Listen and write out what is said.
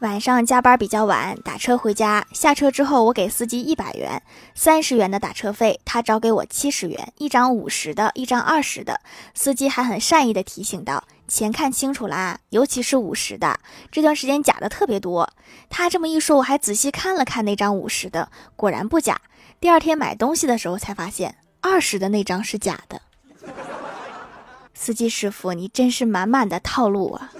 晚上加班比较晚打车回家下车之后我给司机一百元三十元的打车费他找给我七十元一张五十的一张二十的司机还很善意的提醒道钱看清楚啦尤其是五十的这段时间假的特别多他这么一说我还仔细看了看那张五十的果然不假。第二天买东西的时候才发现二十的那张是假的。司机师傅你真是满满的套路啊。